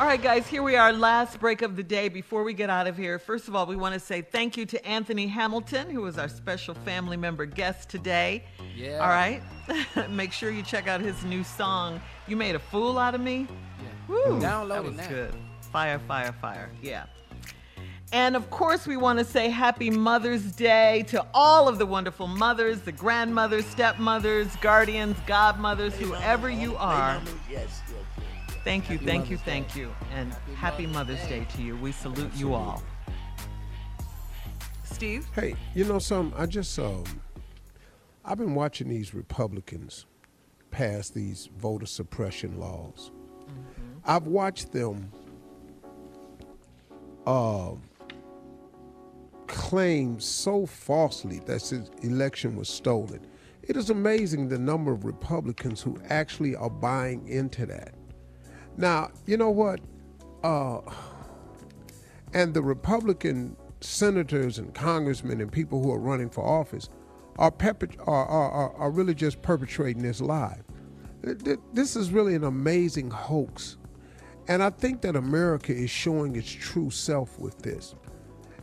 All right, guys, here we are, last break of the day. Before we get out of here, first of all, we want to say thank you to Anthony Hamilton, who was our special family member guest today. Yeah. All right. Make sure you check out his new song, You Made a Fool Out of Me. Yeah. Woo, Download that was now. good. Fire, fire, fire. Yeah. And of course, we want to say Happy Mother's Day to all of the wonderful mothers, the grandmothers, stepmothers, guardians, godmothers, whoever you are. Yes, yes. Thank you, Happy thank you, Mother's thank you. And Happy happy Mother's Mother's Day. Day to you. We salute you all. Steve? Hey, you know something? I just um, I've been watching these Republicans pass these voter suppression laws. I've watched them uh, claim so falsely that this election was stolen. It is amazing the number of Republicans who actually are buying into that. Now, you know what? Uh, and the Republican senators and congressmen and people who are running for office are, are, are, are, really just perpetrating this lie. Th- th- This is really an amazing hoax. And I think that America is showing its true self with this.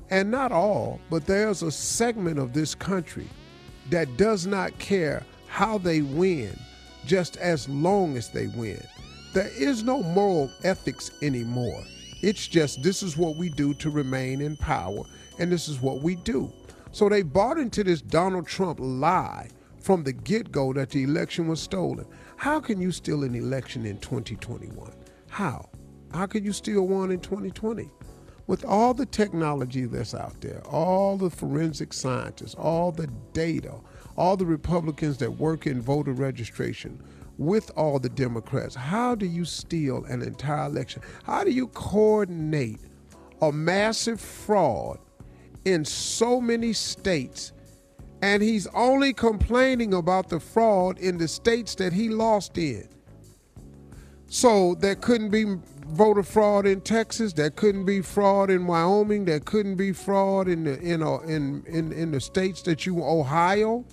And not all, but there's a segment of this country that does not care how they win, just as long as they win. There is no moral ethics anymore. It's just this is what we do to remain in power, and this is what we do. So they bought into this Donald Trump lie from the get go that the election was stolen. How can you steal an election in 2021? How? How could you steal one in 2020? With all the technology that's out there, all the forensic scientists, all the data, all the Republicans that work in voter registration, with all the Democrats, how do you steal an entire election? How do you coordinate a massive fraud in so many states? And he's only complaining about the fraud in the states that he lost in. So there couldn't be voter fraud in Texas. There couldn't be fraud in Wyoming. There couldn't be fraud in the in uh, in, in in the states that you Ohio.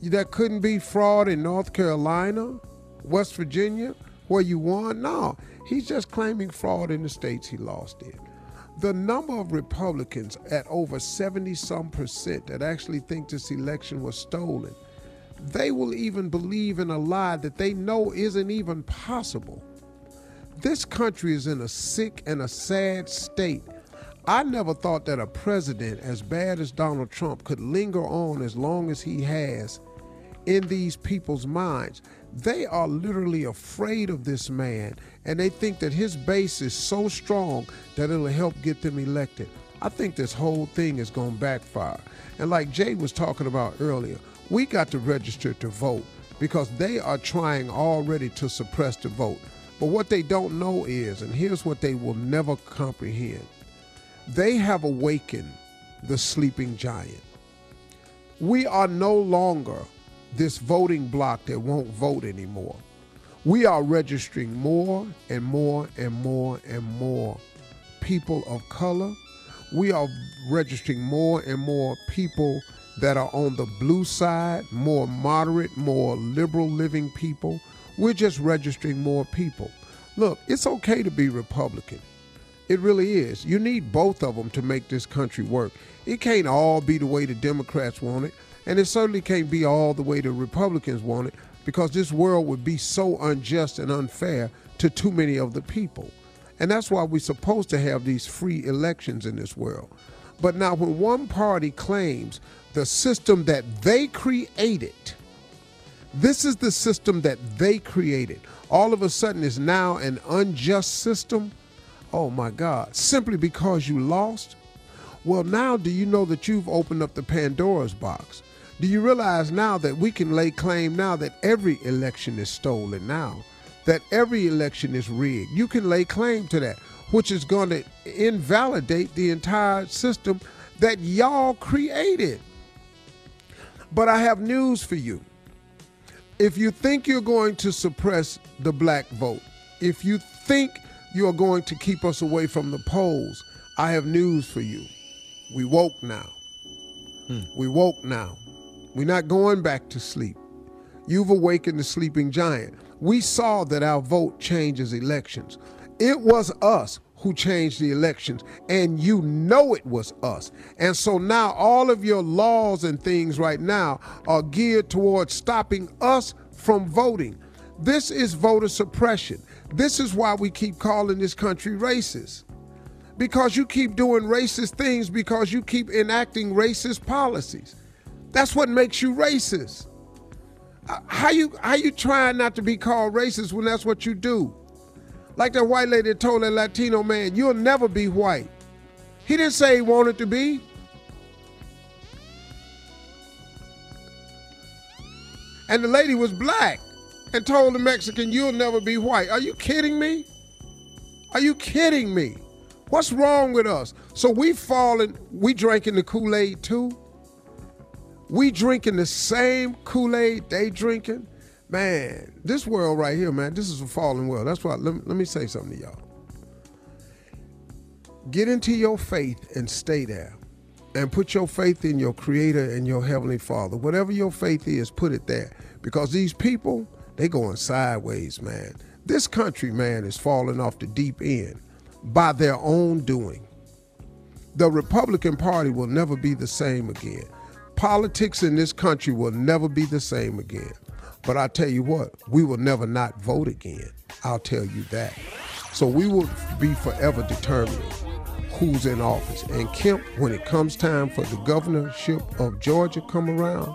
There couldn't be fraud in North Carolina, West Virginia, where you won. No, he's just claiming fraud in the states he lost in. The number of Republicans at over 70 some percent that actually think this election was stolen, they will even believe in a lie that they know isn't even possible. This country is in a sick and a sad state. I never thought that a president as bad as Donald Trump could linger on as long as he has in these people's minds. They are literally afraid of this man and they think that his base is so strong that it'll help get them elected. I think this whole thing is going to backfire. And like Jay was talking about earlier, we got to register to vote because they are trying already to suppress the vote. But what they don't know is, and here's what they will never comprehend they have awakened the sleeping giant. We are no longer this voting bloc that won't vote anymore. We are registering more and more and more and more people of color. We are registering more and more people that are on the blue side, more moderate, more liberal living people. We're just registering more people. Look, it's okay to be Republican. It really is. You need both of them to make this country work. It can't all be the way the Democrats want it, and it certainly can't be all the way the Republicans want it because this world would be so unjust and unfair to too many of the people. And that's why we're supposed to have these free elections in this world. But now, when one party claims the system that they created, this is the system that they created, all of a sudden is now an unjust system. Oh my God, simply because you lost? Well, now do you know that you've opened up the Pandora's box? Do you realize now that we can lay claim now that every election is stolen now? That every election is rigged? You can lay claim to that, which is going to invalidate the entire system that y'all created. But I have news for you. If you think you're going to suppress the black vote, if you think you're going to keep us away from the polls, I have news for you. We woke now. Hmm. We woke now. We're not going back to sleep. You've awakened the sleeping giant. We saw that our vote changes elections. It was us who changed the elections, and you know it was us. And so now all of your laws and things right now are geared towards stopping us from voting. This is voter suppression. This is why we keep calling this country racist. Because you keep doing racist things because you keep enacting racist policies. That's what makes you racist. Uh, how you how you trying not to be called racist when that's what you do? Like that white lady told that Latino man, you'll never be white. He didn't say he wanted to be. And the lady was black and told the Mexican, you'll never be white. Are you kidding me? Are you kidding me? What's wrong with us? So we falling, we drinking the Kool-Aid too? We drinking the same Kool-Aid they drinking? Man, this world right here, man, this is a fallen world. That's why, let, let me say something to y'all. Get into your faith and stay there. And put your faith in your Creator and your Heavenly Father. Whatever your faith is, put it there. Because these people, they going sideways, man. This country, man, is falling off the deep end by their own doing. The Republican Party will never be the same again. Politics in this country will never be the same again. But I tell you what, we will never not vote again. I'll tell you that. So we will be forever determining who's in office. And Kemp, when it comes time for the governorship of Georgia come around,